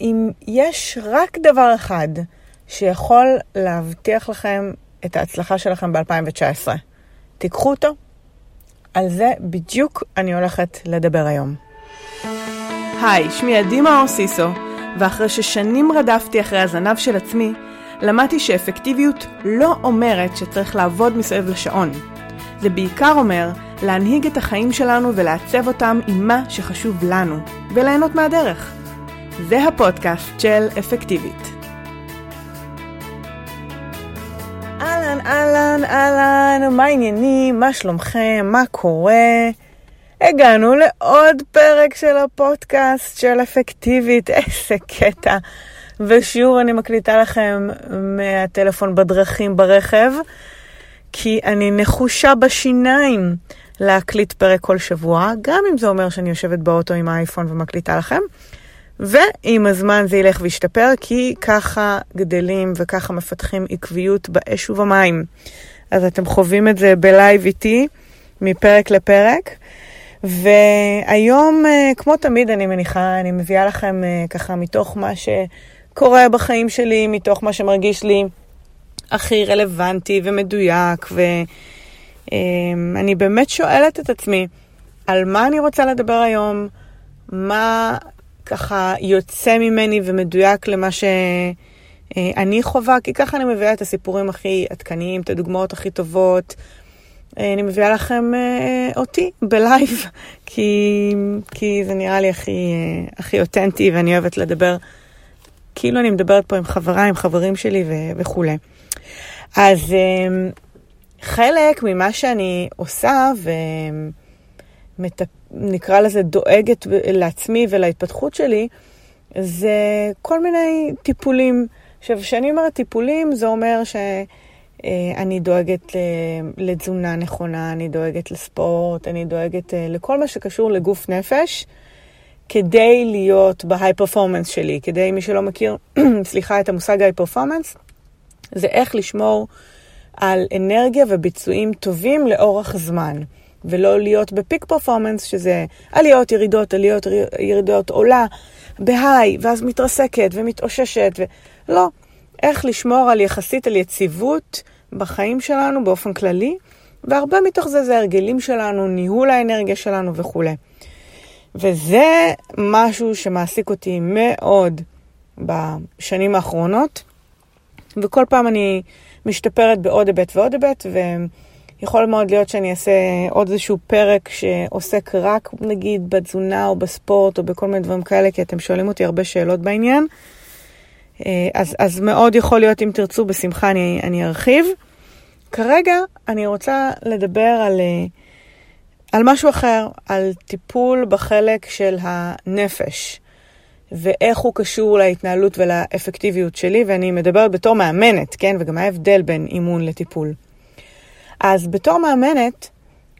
אם יש רק דבר אחד שיכול להבטיח לכם את ההצלחה שלכם ב-2019, תיקחו אותו. על זה בדיוק אני הולכת לדבר היום. היי, שמי עדי מאור סיסו, ואחרי ששנים רדפתי אחרי הזנב של עצמי, למדתי שאפקטיביות לא אומרת שצריך לעבוד מסביב לשעון. זה בעיקר אומר להנהיג את החיים שלנו ולעצב אותם עם מה שחשוב לנו, וליהנות מהדרך. זה הפודקאסט של אפקטיבית. אהלן, אהלן, אהלן, מה העניינים? מה שלומכם? מה קורה? הגענו לעוד פרק של הפודקאסט של אפקטיבית, איזה קטע. ושוב אני מקליטה לכם מהטלפון בדרכים ברכב, כי אני נחושה בשיניים להקליט פרק כל שבוע, גם אם זה אומר שאני יושבת באוטו עם האייפון ומקליטה לכם. ועם הזמן זה ילך וישתפר, כי ככה גדלים וככה מפתחים עקביות באש ובמים. אז אתם חווים את זה בלייב איתי, מפרק לפרק. והיום, אה, כמו תמיד, אני מניחה, אני מביאה לכם אה, ככה מתוך מה שקורה בחיים שלי, מתוך מה שמרגיש לי הכי רלוונטי ומדויק, ואני אה, באמת שואלת את עצמי, על מה אני רוצה לדבר היום, מה ככה יוצא ממני ומדויק למה שאני חווה, כי ככה אני מביאה את הסיפורים הכי עדכניים, את הדוגמאות הכי טובות. אני מביאה לכם uh, אותי בלייב, כי, כי זה נראה לי הכי, הכי אותנטי ואני אוהבת לדבר כאילו אני מדברת פה עם חבריי, עם חברים שלי ו- וכולי. אז חלק ממה שאני עושה, ונקרא לזה דואגת לעצמי ולהתפתחות שלי, זה כל מיני טיפולים. עכשיו, כשאני אומרת טיפולים, זה אומר ש... אה, דואגת לתזונה נכונה, אני דואגת לספורט, אני דואגת אה, לכל מה שקשור לגוף נפש, כדי להיות בהיי פרפורמנס שלי, כדי, מי שלא מכיר, סליחה, את המושג היי פרפורמנס, זה איך לשמור על אנרגיה וביצועים טובים לאורך זמן, ולא להיות בפיק פרפורמנס, שזה עליות, ירידות, עליות, ירידות, עולה בהיי, ואז מתרסקת ומתאוששת, ולא. איך לשמור על יחסית על יציבות בחיים שלנו באופן כללי, והרבה מתוך זה זה הרגלים שלנו, ניהול האנרגיה שלנו וכולי. וזה משהו שמעסיק אותי מאוד בשנים האחרונות, וכל פעם אני משתפרת בעוד היבט ועוד היבט, ויכול מאוד להיות שאני אעשה עוד איזשהו פרק שעוסק רק נגיד בתזונה או בספורט או בכל מיני דברים כאלה, כי אתם שואלים אותי הרבה שאלות בעניין. אה, אז, אז מאוד יכול להיות, אם תרצו, בשמחה אני, אני ארחיב. כרגע אני רוצה לדבר על, אה, על משהו אחר, על טיפול בחלק של הנפש, ואיך הוא קשור להתנהלות ולאפקטיביות שלי, ואני מדברת בתור מאמנת, כן? וגם ההבדל בין אימון לטיפול. אז בתור מאמנת,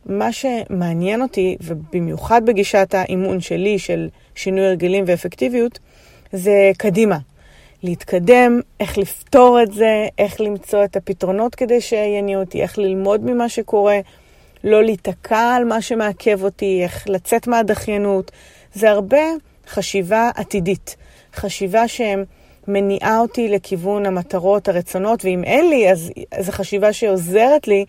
מה שמעניין אותי, ובמיוחד בגישת האימון שלי, של שינוי הרגלים ואפקטיביות, זה קדימה. להתקדם, איך לפתור את זה, איך למצוא את הפתרונות כדי שיניעו אותי, איך ללמוד ממה שקורה, לא להיתקע על מה שמעכב אותי, איך לצאת מהדחיינות. זה הרבה חשיבה עתידית, חשיבה שמניעה אותי לכיוון המטרות, הרצונות, ואם אין לי, אז זו חשיבה שעוזרת לי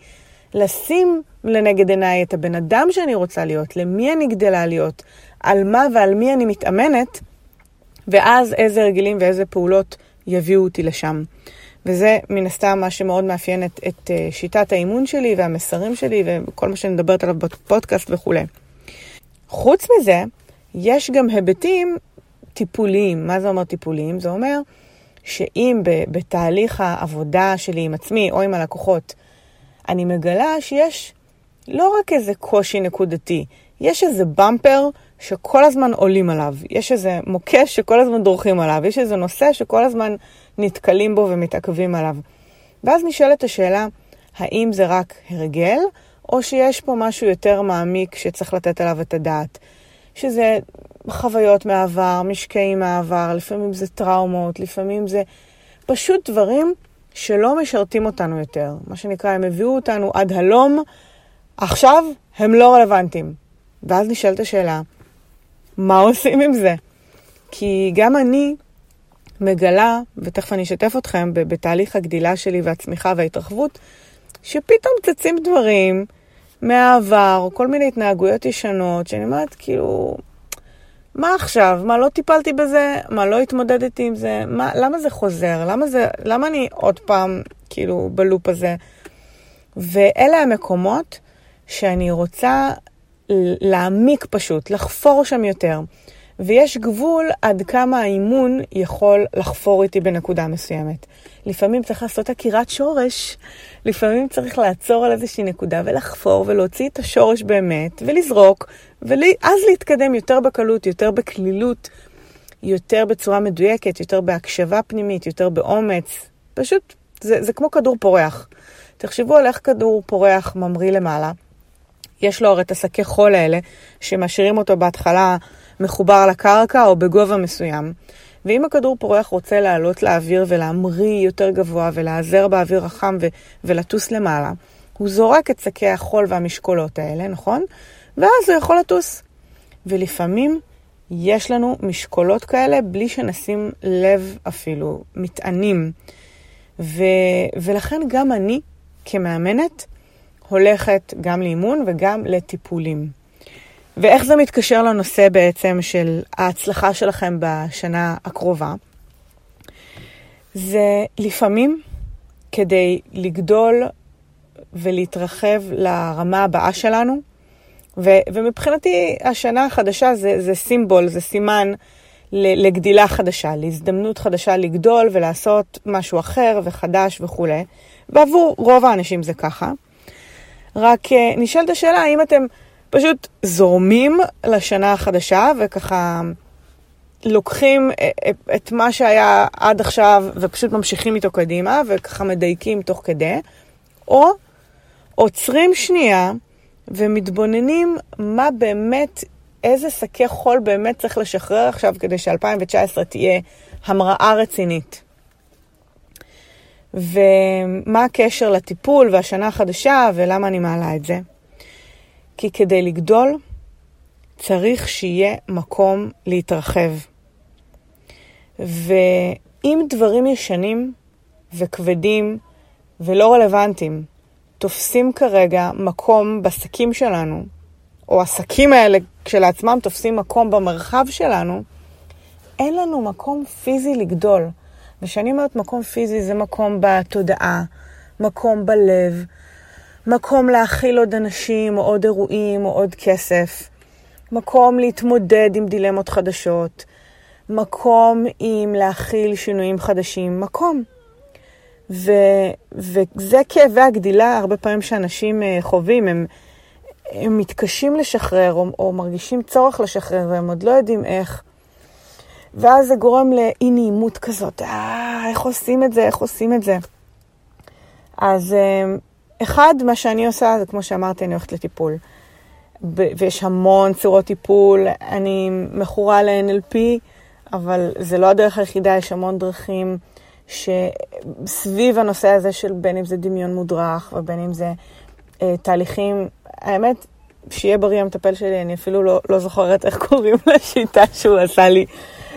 לשים לנגד עיניי את הבן אדם שאני רוצה להיות, למי אני גדלה להיות, על מה ועל מי אני מתאמנת. ואז איזה הרגלים ואיזה פעולות יביאו אותי לשם. וזה מן הסתם מה שמאוד מאפיין את, את אה, שיטת האימון שלי והמסרים שלי וכל מה שאני מדברת עליו בפודקאסט וכולי. חוץ מזה, יש גם היבטים טיפוליים. מה זה אומר טיפוליים? זה אומר שאם בתהליך העבודה שלי עם עצמי או עם הלקוחות, אני מגלה שיש לא רק איזה קושי נקודתי, יש איזה במפר שכל הזמן עולים עליו, יש איזה מוקש שכל הזמן דורכים עליו, יש איזה נושא שכל הזמן נתקלים בו ומתעכבים עליו. ואז נשאלת השאלה, האם זה רק הרגל, או שיש פה משהו יותר מעמיק שצריך לתת עליו את הדעת? שזה חוויות מהעבר, משקעים מהעבר, לפעמים זה טראומות, לפעמים זה פשוט דברים שלא משרתים אותנו יותר. מה שנקרא, הם הביאו אותנו עד הלום, עכשיו הם לא רלוונטיים. ואז נשאלת השאלה, מה עושים עם זה? כי גם אני מגלה, ותכף אני אשתף אתכם, בתהליך הגדילה שלי והצמיחה וההתרחבות, שפתאום צצים דברים מהעבר, כל מיני התנהגויות ישנות, שאני אומרת, כאילו, מה עכשיו? מה, לא טיפלתי בזה? מה, לא התמודדתי עם זה? מה, למה זה חוזר? למה, זה, למה אני עוד פעם, כאילו, בלופ הזה? ואלה המקומות שאני רוצה להעמיק פשוט, לחפור שם יותר. ויש גבול עד כמה האימון יכול לחפור איתי בנקודה מסוימת. לפעמים צריך לעשות עקירת שורש, לפעמים צריך לעצור על איזושהי נקודה ולחפור ולהוציא את השורש באמת, ולזרוק, ואז להתקדם יותר בקלות, יותר בקלילות, יותר בצורה מדויקת, יותר בהקשבה פנימית, יותר באומץ. פשוט, זה, זה כמו כדור פורח. תחשבו על איך כדור פורח ממריא למעלה. יש לו הרי את השקי חול האלה, שמשאירים אותו בהתחלה מחובר לקרקע או בגובה מסוים. ואם הכדור פורח רוצה לעלות לאוויר ולהמריא יותר גבוה ולהיעזר באוויר החם ו- ולטוס למעלה, הוא זורק את שקי החול והמשקולות האלה, נכון? ואז הוא יכול לטוס. ולפעמים יש לנו משקולות כאלה בלי שנשים לב אפילו, מטענים. ו- ולכן גם אני, כמאמנת, הולכת גם לאימון וגם לטיפולים. ואיך זה מתקשר לנושא בעצם של ההצלחה שלכם בשנה הקרובה? זה לפעמים כדי לגדול ולהתרחב לרמה הבאה שלנו, ו- ומבחינתי השנה החדשה זה, זה סימבול, זה סימן לגדילה חדשה, להזדמנות חדשה לגדול ולעשות משהו אחר וחדש וכולי, ועבור רוב האנשים זה ככה. רק אה, נשאלת השאלה האם אתם פשוט זורמים לשנה החדשה וככה לוקחים אה, אה, את מה שהיה עד עכשיו ופשוט ממשיכים איתו קדימה וככה מדייקים תוך כדי, או עוצרים שנייה ומתבוננים מה באמת, איזה שקי חול באמת צריך לשחרר עכשיו כדי ש-2019 תהיה המראה רצינית. ומה הקשר לטיפול והשנה החדשה ולמה אני מעלה את זה? כי כדי לגדול צריך שיהיה מקום להתרחב. ואם דברים ישנים וכבדים ולא רלוונטיים תופסים כרגע מקום בשקים שלנו, או השקים האלה כשלעצמם תופסים מקום במרחב שלנו, אין לנו מקום פיזי לגדול. וכשאני אומרת מקום פיזי, זה מקום בתודעה, מקום בלב, מקום להכיל עוד אנשים, או עוד אירועים, או עוד כסף, מקום להתמודד עם דילמות חדשות, מקום עם להכיל שינויים חדשים, מקום. ו, וזה כאבי הגדילה, הרבה פעמים שאנשים אה, חווים, הם, הם מתקשים לשחרר, או, או מרגישים צורך לשחרר, והם עוד לא יודעים איך. ואז זה גורם לאי נעימות כזאת, אה, איך עושים את זה, איך עושים את זה. אז אה, אחד, מה שאני עושה, זה כמו שאמרתי, אני הולכת לטיפול. ויש המון צורות טיפול, אני מכורה ל-NLP, אבל זה לא הדרך היחידה, יש המון דרכים שסביב הנושא הזה של בין אם זה דמיון מודרך ובין אם זה אה, תהליכים, האמת, שיהיה בריא המטפל שלי, אני אפילו לא, לא זוכרת איך קוראים לשיטה שהוא עשה לי.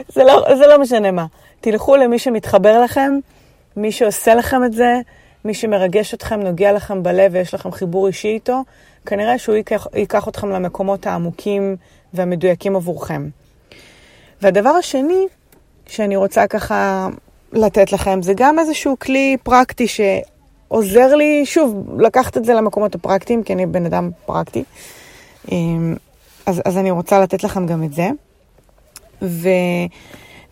זה לא, זה לא משנה מה. תלכו למי שמתחבר לכם, מי שעושה לכם את זה, מי שמרגש אתכם, נוגע לכם בלב ויש לכם חיבור אישי איתו, כנראה שהוא ייקח, ייקח אתכם למקומות העמוקים והמדויקים עבורכם. והדבר השני שאני רוצה ככה לתת לכם, זה גם איזשהו כלי פרקטי שעוזר לי, שוב, לקחת את זה למקומות הפרקטיים, כי אני בן אדם פרקטי. אמ, אז, אז אני רוצה לתת לכם גם את זה. ו,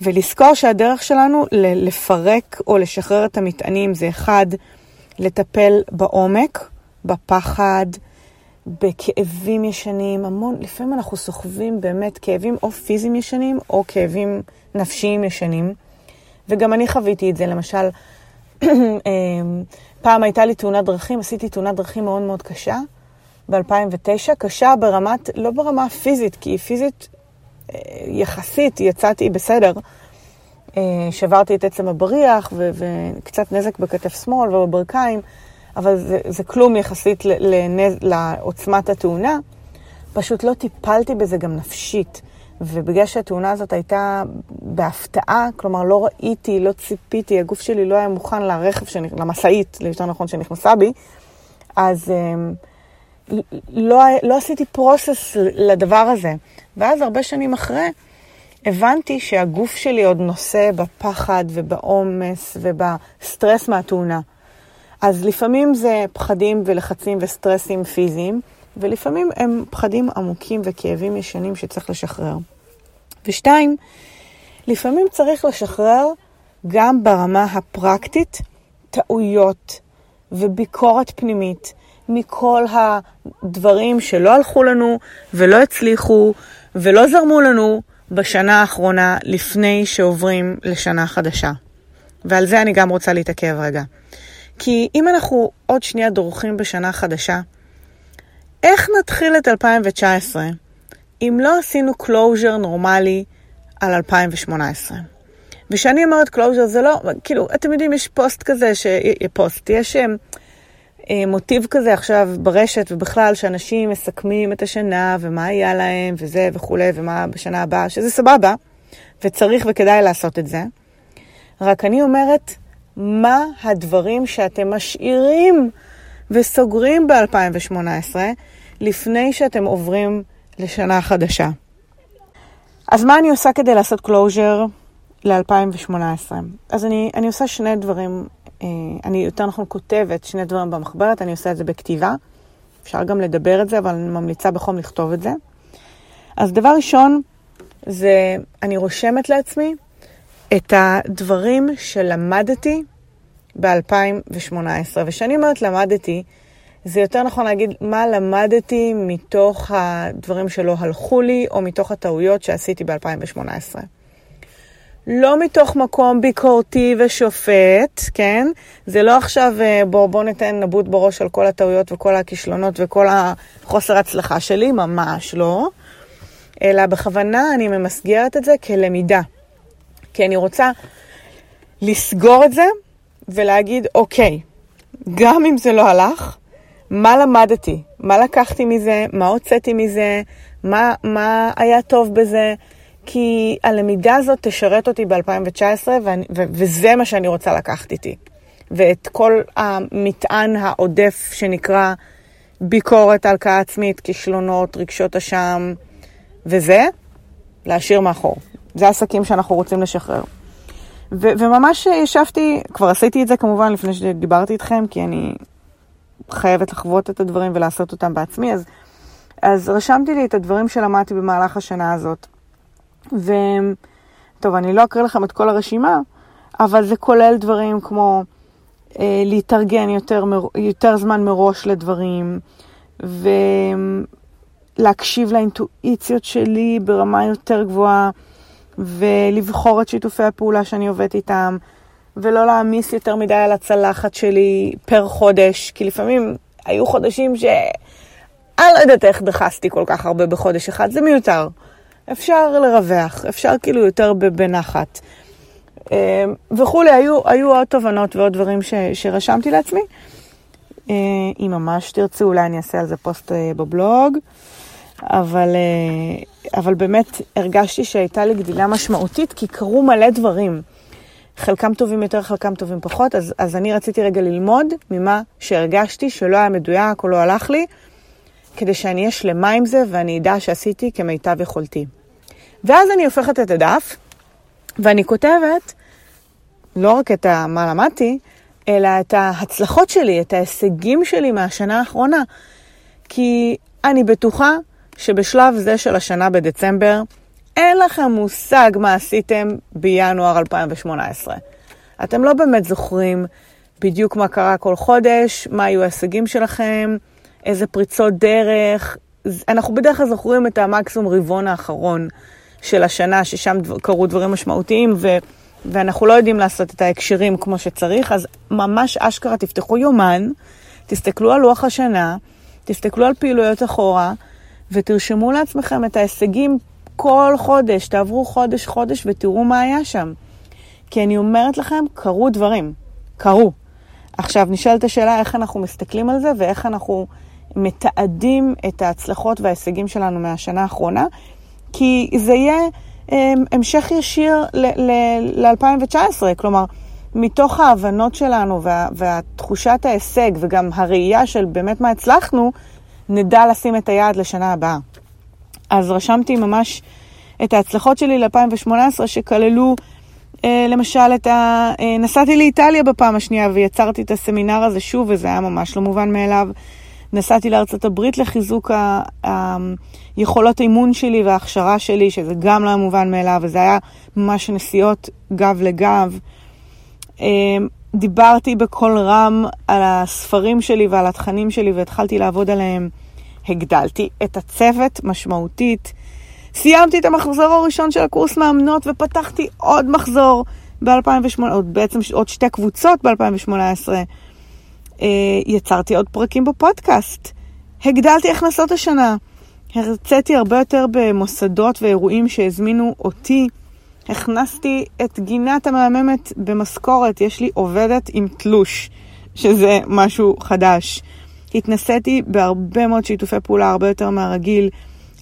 ולזכור שהדרך שלנו לפרק או לשחרר את המטענים זה אחד, לטפל בעומק, בפחד, בכאבים ישנים, המון, לפעמים אנחנו סוחבים באמת כאבים או פיזיים ישנים או כאבים נפשיים ישנים. וגם אני חוויתי את זה, למשל, אמ, פעם הייתה לי תאונת דרכים, עשיתי תאונת דרכים מאוד מאוד קשה ב-2009, קשה ברמת, לא ברמה פיזית, כי פיזית אה, יחסית יצאתי בסדר. אה, שברתי את עצם הבריח ו- וקצת נזק בכתף שמאל ובברכיים, אבל זה, זה כלום יחסית לנז, לעוצמת התאונה. פשוט לא טיפלתי בזה גם נפשית. ובגלל שהתאונה הזאת הייתה בהפתעה, כלומר לא ראיתי, לא ציפיתי, הגוף שלי לא היה מוכן לרכב, שנכ... למשאית, יותר נכון, שנכנסה בי, אז אמ, לא, לא עשיתי פרוסס לדבר הזה. ואז הרבה שנים אחרי, הבנתי שהגוף שלי עוד נושא בפחד ובעומס ובסטרס מהתאונה. אז לפעמים זה פחדים ולחצים וסטרסים פיזיים, ולפעמים הם פחדים עמוקים וכאבים ישנים שצריך לשחרר. ושתיים, לפעמים צריך לשחרר גם ברמה הפרקטית טעויות וביקורת פנימית מכל הדברים שלא הלכו לנו ולא הצליחו ולא זרמו לנו בשנה האחרונה לפני שעוברים לשנה חדשה. ועל זה אני גם רוצה להתעכב רגע. כי אם אנחנו עוד שנייה דורכים בשנה חדשה, איך נתחיל את 2019 אם לא עשינו closure נורמלי על 2018? וכשאני אומרת closure זה לא, כאילו, אתם יודעים, יש פוסט כזה, ש... פוסט, יש אה, אה, מוטיב כזה עכשיו ברשת ובכלל, שאנשים מסכמים את השנה ומה היה להם וזה וכולי, ומה בשנה הבאה, שזה סבבה, וצריך וכדאי לעשות את זה. רק אני אומרת, מה הדברים שאתם משאירים וסוגרים ב-2018 לפני שאתם עוברים לשנה חדשה. אז מה אני עושה כדי לעשות closure ל-2018? אז אני, אני עושה שני דברים, אה, אני יותר נכון כותבת שני דברים במחברת, אני עושה את זה בכתיבה. אפשר גם לדבר את זה, אבל אני ממליצה בחום לכתוב את זה. אז דבר ראשון, זה אני רושמת לעצמי את הדברים שלמדתי ב-2018. וכשאני אומרת למדתי, זה יותר נכון להגיד מה למדתי מתוך הדברים שלא הלכו לי, או מתוך הטעויות שעשיתי ב-2018. לא מתוך מקום ביקורתי ושופט, כן? זה לא עכשיו אה, בוא, בוא ניתן נבוט בראש על כל הטעויות וכל הכישלונות וכל החוסר הצלחה שלי, ממש לא. אלא בכוונה אני ממסגרת את זה כלמידה. כי אני רוצה לסגור את זה ולהגיד, אוקיי, גם אם זה לא הלך, מה למדתי? מה לקחתי מזה? מה הוצאתי מזה? מה, מה היה טוב בזה? כי הלמידה הזאת תשרת אותי ב-2019, וזה מה שאני רוצה לקחת איתי. ואת כל המטען העודף שנקרא ביקורת, הלקאה עצמית, כישלונות, רגשות אשם, וזה, להשאיר מאחור. זה העסקים שאנחנו רוצים לשחרר. ו- וממש ישבתי, כבר עשיתי את זה כמובן לפני שדיברתי איתכם, כי אני חייבת לחוות את הדברים ולעשות אותם בעצמי, אז, אז רשמתי לי את הדברים שלמדתי במהלך השנה הזאת. וטוב, אני לא אקריא לכם את כל הרשימה, אבל זה כולל דברים כמו אה, להתארגן יותר, יותר זמן מראש לדברים, ולהקשיב לאינטואיציות שלי ברמה יותר גבוהה. ולבחור את שיתופי הפעולה שאני עובדת איתם, ולא להעמיס יותר מדי על הצלחת שלי פר חודש, כי לפעמים היו חודשים ש... אני לא יודעת איך דחסתי כל כך הרבה בחודש אחד, זה מיותר. אפשר לרווח, אפשר כאילו יותר בנחת. אמ, וכולי, היו, היו עוד תובנות ועוד דברים ש, שרשמתי לעצמי. אה, אם ממש תרצו, אולי אני אעשה על זה פוסט אה, בבלוג. אבל, אה, אבל באמת הרגשתי שהייתה לי גדילה משמעותית, כי קרו מלא דברים. חלקם טובים יותר, חלקם טובים פחות, אז, אז אני רציתי רגע ללמוד ממה שהרגשתי שלא היה מדויק או לא הלך לי, כדי שאני אהיה שלמה עם זה ואני אדע שעשיתי כמיטב יכולתי. ואז אני הופכת את הדף, ואני כותבת לא רק את מה למדתי, אלא את ההצלחות שלי, את ההישגים שלי מהשנה האחרונה. כי אני בטוחה שבשלב זה של השנה בדצמבר, אין לכם מושג מה עשיתם בינואר 2018. אתם לא באמת זוכרים בדיוק מה קרה כל חודש, מה היו ההישגים שלכם, איזה פריצות דרך. אנחנו בדרך כלל זוכרים את המקסימום רבעון האחרון של השנה, ששם דבר, קרו דברים משמעותיים, ו, ואנחנו לא יודעים לעשות את ההקשרים כמו שצריך, אז ממש אשכרה תפתחו יומן, תסתכלו על לוח השנה, תסתכלו על פעילויות אחורה, ותרשמו לעצמכם את ההישגים כל חודש, תעברו חודש-חודש ותראו מה היה שם. כי אני אומרת לכם, קרו דברים. קרו. עכשיו, נשאלת השאלה איך אנחנו מסתכלים על זה ואיך אנחנו מתעדים את ההצלחות וההישגים שלנו מהשנה האחרונה. כי זה יהיה המשך ישיר ל-2019, כלומר, מתוך ההבנות שלנו וה, והתחושת ההישג וגם הראייה של באמת מה הצלחנו, נדע לשים את היעד לשנה הבאה. אז רשמתי ממש את ההצלחות שלי ל-2018 שכללו אה, למשל את ה... אה, נסעתי לאיטליה בפעם השנייה ויצרתי את הסמינר הזה שוב וזה היה ממש לא מובן מאליו. נסעתי לארצות הברית לחיזוק היכולות האימון שלי וההכשרה שלי, שזה גם לא היה מובן מאליו, וזה היה ממש נסיעות גב לגב. אמ, דיברתי בקול רם על הספרים שלי ועל התכנים שלי והתחלתי לעבוד עליהם. הגדלתי את הצוות משמעותית. סיימתי את המחזור הראשון של הקורס מאמנות ופתחתי עוד מחזור ב-2008, בעצם עוד שתי קבוצות ב-2018. אה, יצרתי עוד פרקים בפודקאסט. הגדלתי הכנסות השנה. הרציתי הרבה יותר במוסדות ואירועים שהזמינו אותי. הכנסתי את גינת המהממת במשכורת. יש לי עובדת עם תלוש, שזה משהו חדש. התנסיתי בהרבה מאוד שיתופי פעולה, הרבה יותר מהרגיל.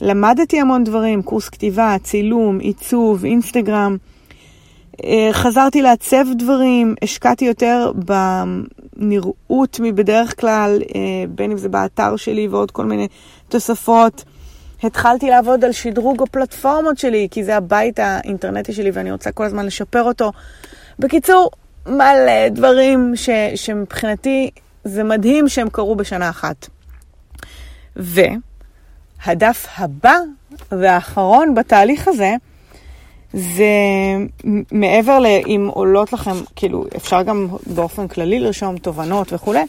למדתי המון דברים, קורס כתיבה, צילום, עיצוב, אינסטגרם. אה, חזרתי לעצב דברים, השקעתי יותר בנראות מבדרך כלל, אה, בין אם זה באתר שלי ועוד כל מיני תוספות. התחלתי לעבוד על שדרוג הפלטפורמות שלי, כי זה הבית האינטרנטי שלי ואני רוצה כל הזמן לשפר אותו. בקיצור, מלא דברים ש, שמבחינתי זה מדהים שהם קרו בשנה אחת. והדף הבא והאחרון בתהליך הזה, זה מעבר לאם עולות לכם, כאילו, אפשר גם באופן כללי לרשום תובנות וכולי,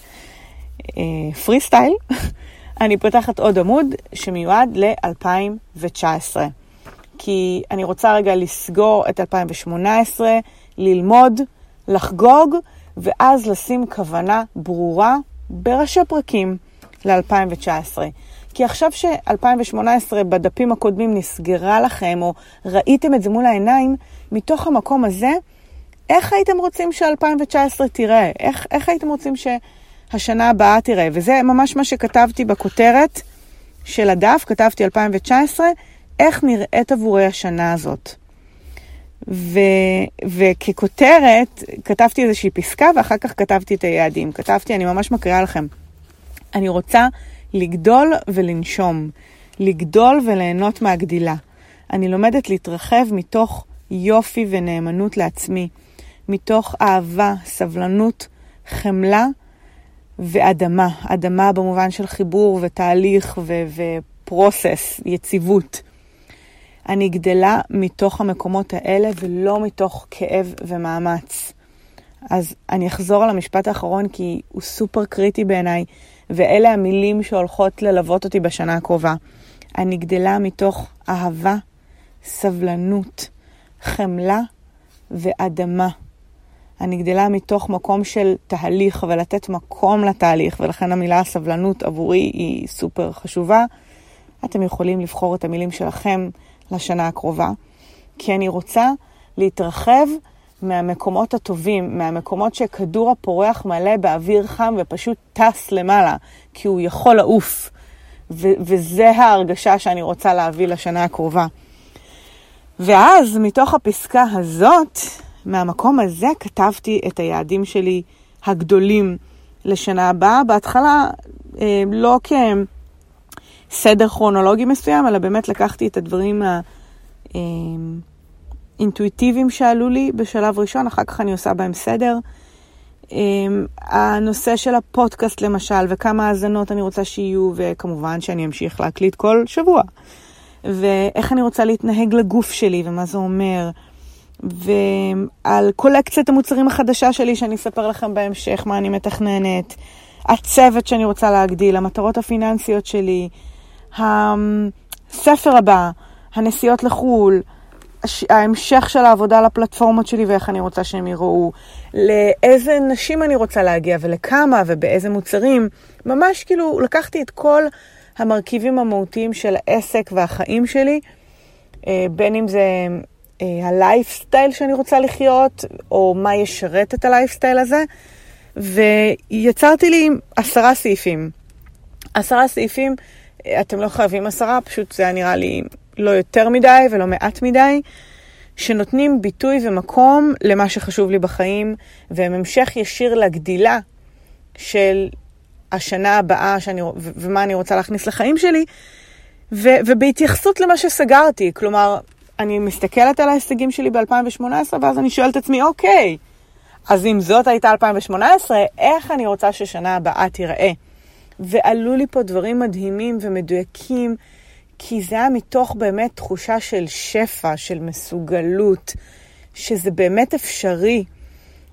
פרי אה, סטייל, אני פותחת עוד עמוד שמיועד ל-2019. כי אני רוצה רגע לסגור את 2018, ללמוד, לחגוג, ואז לשים כוונה ברורה בראשי פרקים ל-2019. כי עכשיו ש-2018 בדפים הקודמים נסגרה לכם, או ראיתם את זה מול העיניים, מתוך המקום הזה, איך הייתם רוצים ש-2019 תיראה? איך, איך הייתם רוצים שהשנה הבאה תיראה? וזה ממש מה שכתבתי בכותרת של הדף, כתבתי 2019, איך נראית עבורי השנה הזאת. ו, וככותרת כתבתי איזושהי פסקה ואחר כך כתבתי את היעדים. כתבתי, אני ממש מקריאה לכם. אני רוצה לגדול ולנשום, לגדול וליהנות מהגדילה. אני לומדת להתרחב מתוך יופי ונאמנות לעצמי, מתוך אהבה, סבלנות, חמלה ואדמה. אדמה במובן של חיבור ותהליך ו- ופרוסס, יציבות. אני גדלה מתוך המקומות האלה ולא מתוך כאב ומאמץ. אז אני אחזור על המשפט האחרון כי הוא סופר קריטי בעיניי, ואלה המילים שהולכות ללוות אותי בשנה הקרובה. אני גדלה מתוך אהבה, סבלנות, חמלה ואדמה. אני גדלה מתוך מקום של תהליך ולתת מקום לתהליך, ולכן המילה סבלנות עבורי היא סופר חשובה. אתם יכולים לבחור את המילים שלכם לשנה הקרובה, כי אני רוצה להתרחב מהמקומות הטובים, מהמקומות שכדור הפורח מלא באוויר חם ופשוט טס למעלה, כי הוא יכול לעוף. ו- וזה ההרגשה שאני רוצה להביא לשנה הקרובה. ואז, מתוך הפסקה הזאת, מהמקום הזה כתבתי את היעדים שלי הגדולים לשנה הבאה. בהתחלה, אה, לא כסדר כרונולוגי מסוים, אלא באמת לקחתי את הדברים ה... אה, אינטואיטיביים שעלו לי בשלב ראשון, אחר כך אני עושה בהם סדר. אמ, הנושא של הפודקאסט למשל, וכמה האזנות אני רוצה שיהיו, וכמובן שאני אמשיך להקליט כל שבוע. ואיך אני רוצה להתנהג לגוף שלי, ומה זה אומר. ועל קולקציית המוצרים החדשה שלי, שאני אספר לכם בהמשך מה אני מתכננת. הצוות שאני רוצה להגדיל, המטרות הפיננסיות שלי, הספר הבא, הנסיעות לחו"ל. ההמשך של העבודה לפלטפורמות שלי ואיך אני רוצה שהם יראו, לאיזה נשים אני רוצה להגיע ולכמה ובאיזה מוצרים. ממש כאילו לקחתי את כל המרכיבים המהותיים של העסק והחיים שלי, אה, בין אם זה אה, הלייפסטייל שאני רוצה לחיות, או מה ישרת את הלייפסטייל הזה, ויצרתי לי עשרה סעיפים. עשרה סעיפים, אה, אתם לא חייבים עשרה, פשוט זה היה נראה לי לא יותר מדי ולא מעט מדי, שנותנים ביטוי ומקום למה שחשוב לי בחיים, והם המשך ישיר לגדילה של השנה הבאה שאני, ומה אני רוצה להכניס לחיים שלי, ו, ובהתייחסות למה שסגרתי. כלומר, אני מסתכלת על ההישגים שלי ב-2018, ואז אני שואלת את עצמי, אוקיי, אז אם זאת הייתה 2018, איך אני רוצה ששנה הבאה תיראה? ועלו לי פה דברים מדהימים ומדויקים, כי זה היה מתוך באמת תחושה של שפע, של מסוגלות, שזה באמת אפשרי,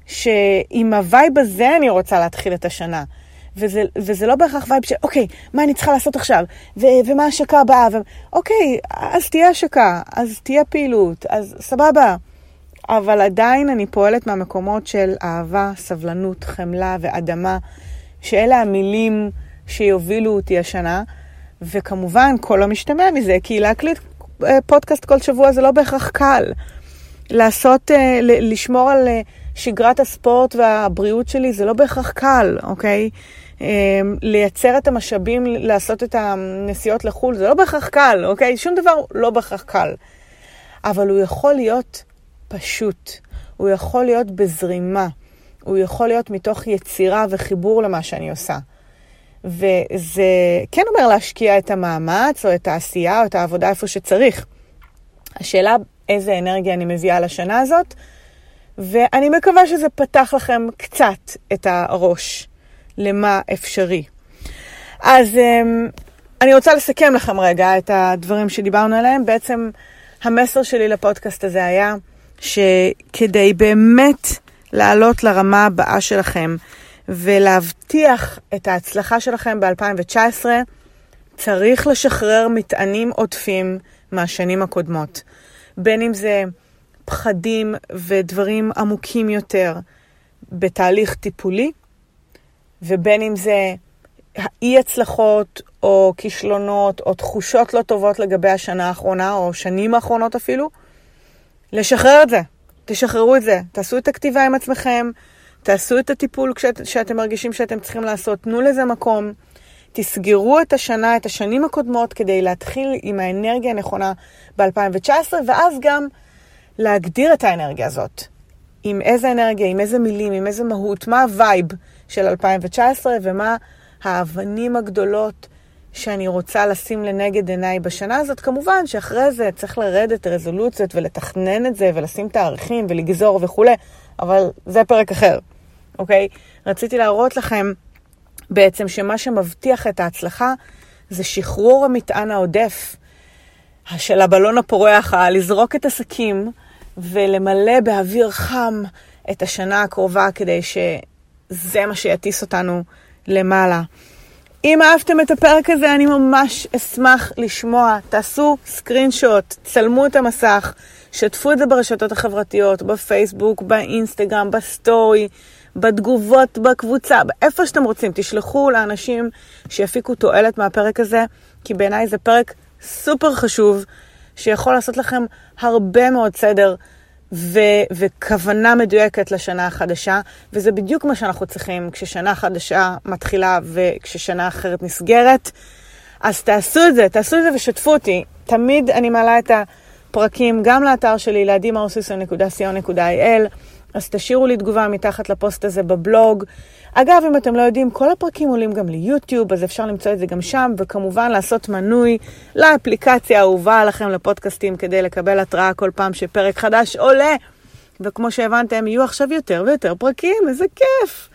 שעם ה vibe הזה אני רוצה להתחיל את השנה. וזה, וזה לא בהכרח vibe של, אוקיי, מה אני צריכה לעשות עכשיו? ו- ומה ההשקה הבאה? ו- אוקיי, אז תהיה השקה, אז תהיה פעילות, אז סבבה. אבל עדיין אני פועלת מהמקומות של אהבה, סבלנות, חמלה ואדמה, שאלה המילים שיובילו אותי השנה, וכמובן, כל המשתמע מזה, כי להקליט אה, פודקאסט כל שבוע זה לא בהכרח קל. לעשות, אה, לשמור על אה, שגרת הספורט והבריאות שלי זה לא בהכרח קל, אוקיי? לייצר את המשאבים לעשות את הנסיעות לחו"ל זה לא בהכרח קל, אוקיי? שום דבר לא בהכרח קל. אבל הוא יכול להיות פשוט, הוא יכול להיות בזרימה, הוא יכול להיות מתוך יצירה וחיבור למה שאני עושה. וזה כן אומר להשקיע את המאמץ, או את העשייה, או את העבודה איפה שצריך. השאלה איזה אנרגיה אני מביאה לשנה הזאת, ואני מקווה שזה פתח לכם קצת את הראש למה אפשרי. אז אמ, אני רוצה לסכם לכם רגע את הדברים שדיברנו עליהם. בעצם המסר שלי לפודקאסט הזה היה שכדי באמת לעלות לרמה הבאה שלכם, ולהבטיח את ההצלחה שלכם ב-2019, צריך לשחרר מטענים עודפים מהשנים הקודמות. בין אם זה פחדים ודברים עמוקים יותר בתהליך טיפולי, ובין אם זה אי הצלחות או כישלונות או תחושות לא טובות לגבי השנה האחרונה או שנים האחרונות אפילו, לשחרר את זה. תשחררו את זה. תעשו את הכתיבה עם עצמכם, תעשו את הטיפול כשאת, שאתם מרגישים שאתם צריכים לעשות, תנו לזה מקום, תסגרו את השנה, את השנים הקודמות, כדי להתחיל עם האנרגיה הנכונה ב-2019, ואז גם להגדיר את האנרגיה הזאת. עם איזה אנרגיה, עם איזה מילים, עם איזה מהות, מה ה vibe של 2019 ומה האבנים הגדולות שאני רוצה לשים לנגד עיניי בשנה הזאת. כמובן שאחרי זה צריך לרדת רזולוציות ולתכנן את זה ולשים תאריכים ולגזור וכולי, אבל זה פרק אחר. אוקיי? רציתי להראות לכם בעצם שמה שמבטיח את ההצלחה זה שחרור המטען העודף של הבלון הפורח, לזרוק את הסכין ולמלא באוויר חם את השנה הקרובה כדי שזה מה שיטיס אותנו למעלה. אם אהבתם את הפרק הזה, אני ממש אשמח לשמוע. תעשו סקרין שוט, צלמו את המסך, שתפו את זה ברשתות החברתיות, בפייסבוק, באינסטגרם, בסטורי. בתגובות בקבוצה, איפה שאתם רוצים, תשלחו לאנשים שיפיקו תועלת מהפרק הזה, כי בעיניי זה פרק סופר חשוב, שיכול לעשות לכם הרבה מאוד סדר ו- וכוונה מדויקת לשנה החדשה, וזה בדיוק מה שאנחנו צריכים כששנה חדשה מתחילה וכששנה אחרת נסגרת. אז תעשו את זה, תעשו את זה ושתפו אותי. תמיד אני מעלה את הפרקים גם לאתר שלי, להדימאוסיסון.co.il. אז תשאירו לי תגובה מתחת לפוסט הזה בבלוג. אגב, אם אתם לא יודעים, כל הפרקים עולים גם ליוטיוב, אז אפשר למצוא את זה גם שם, וכמובן לעשות מנוי לאפליקציה האהובה עליכם לפודקאסטים כדי לקבל התראה כל פעם שפרק חדש עולה. וכמו שהבנתם, יהיו עכשיו יותר ויותר פרקים, איזה כיף.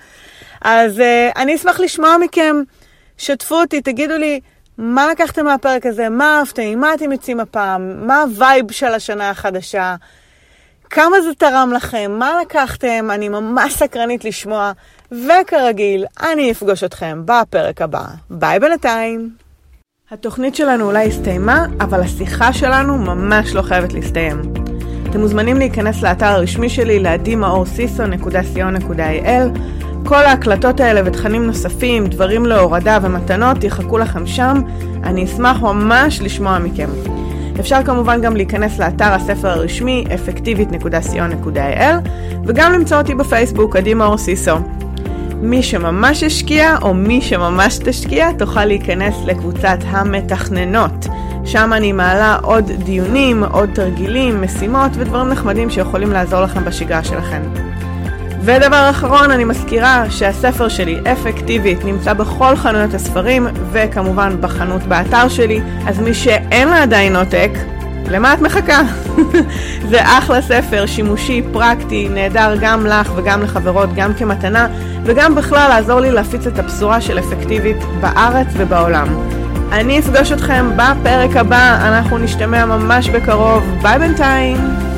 אז אה, אני אשמח לשמוע מכם, שתפו אותי, תגידו לי מה לקחתם מהפרק הזה, מה אהבתם, מה אתם יוצאים הפעם, מה ה vibe של השנה החדשה. כמה זה תרם לכם, מה לקחתם, אני ממש סקרנית לשמוע, וכרגיל, אני אפגוש אתכם בפרק הבא. ביי בינתיים. התוכנית שלנו אולי הסתיימה, אבל השיחה שלנו ממש לא חייבת להסתיים. אתם מוזמנים להיכנס לאתר הרשמי שלי, להדימאורסיסו.co.il. כל ההקלטות האלה ותכנים נוספים, דברים להורדה ומתנות יחכו לכם שם. אני אשמח ממש לשמוע מכם. אפשר כמובן גם להיכנס לאתר הספר הרשמי אפקטיבית.co.il וגם למצוא אותי בפייסבוק, עדי מאור סיסו. מי שממש השקיע או מי שממש תשקיע תוכל להיכנס לקבוצת המתכננות, שם אני מעלה עוד דיונים, עוד תרגילים, משימות ודברים נחמדים שיכולים לעזור לכם בשגרה שלכם. ודבר אחרון, אני מזכירה שהספר שלי, אפקטיבית, נמצא בכל חנויות הספרים, וכמובן בחנות באתר שלי, אז מי שאין לה עדיין עותק, למה את מחכה? זה אחלה ספר, שימושי, פרקטי, נהדר גם לך וגם לחברות, גם כמתנה, וגם בכלל לעזור לי להפיץ את הבשורה של אפקטיבית בארץ ובעולם. אני אפגוש אתכם בפרק הבא, אנחנו נשתמע ממש בקרוב. ביי בינתיים!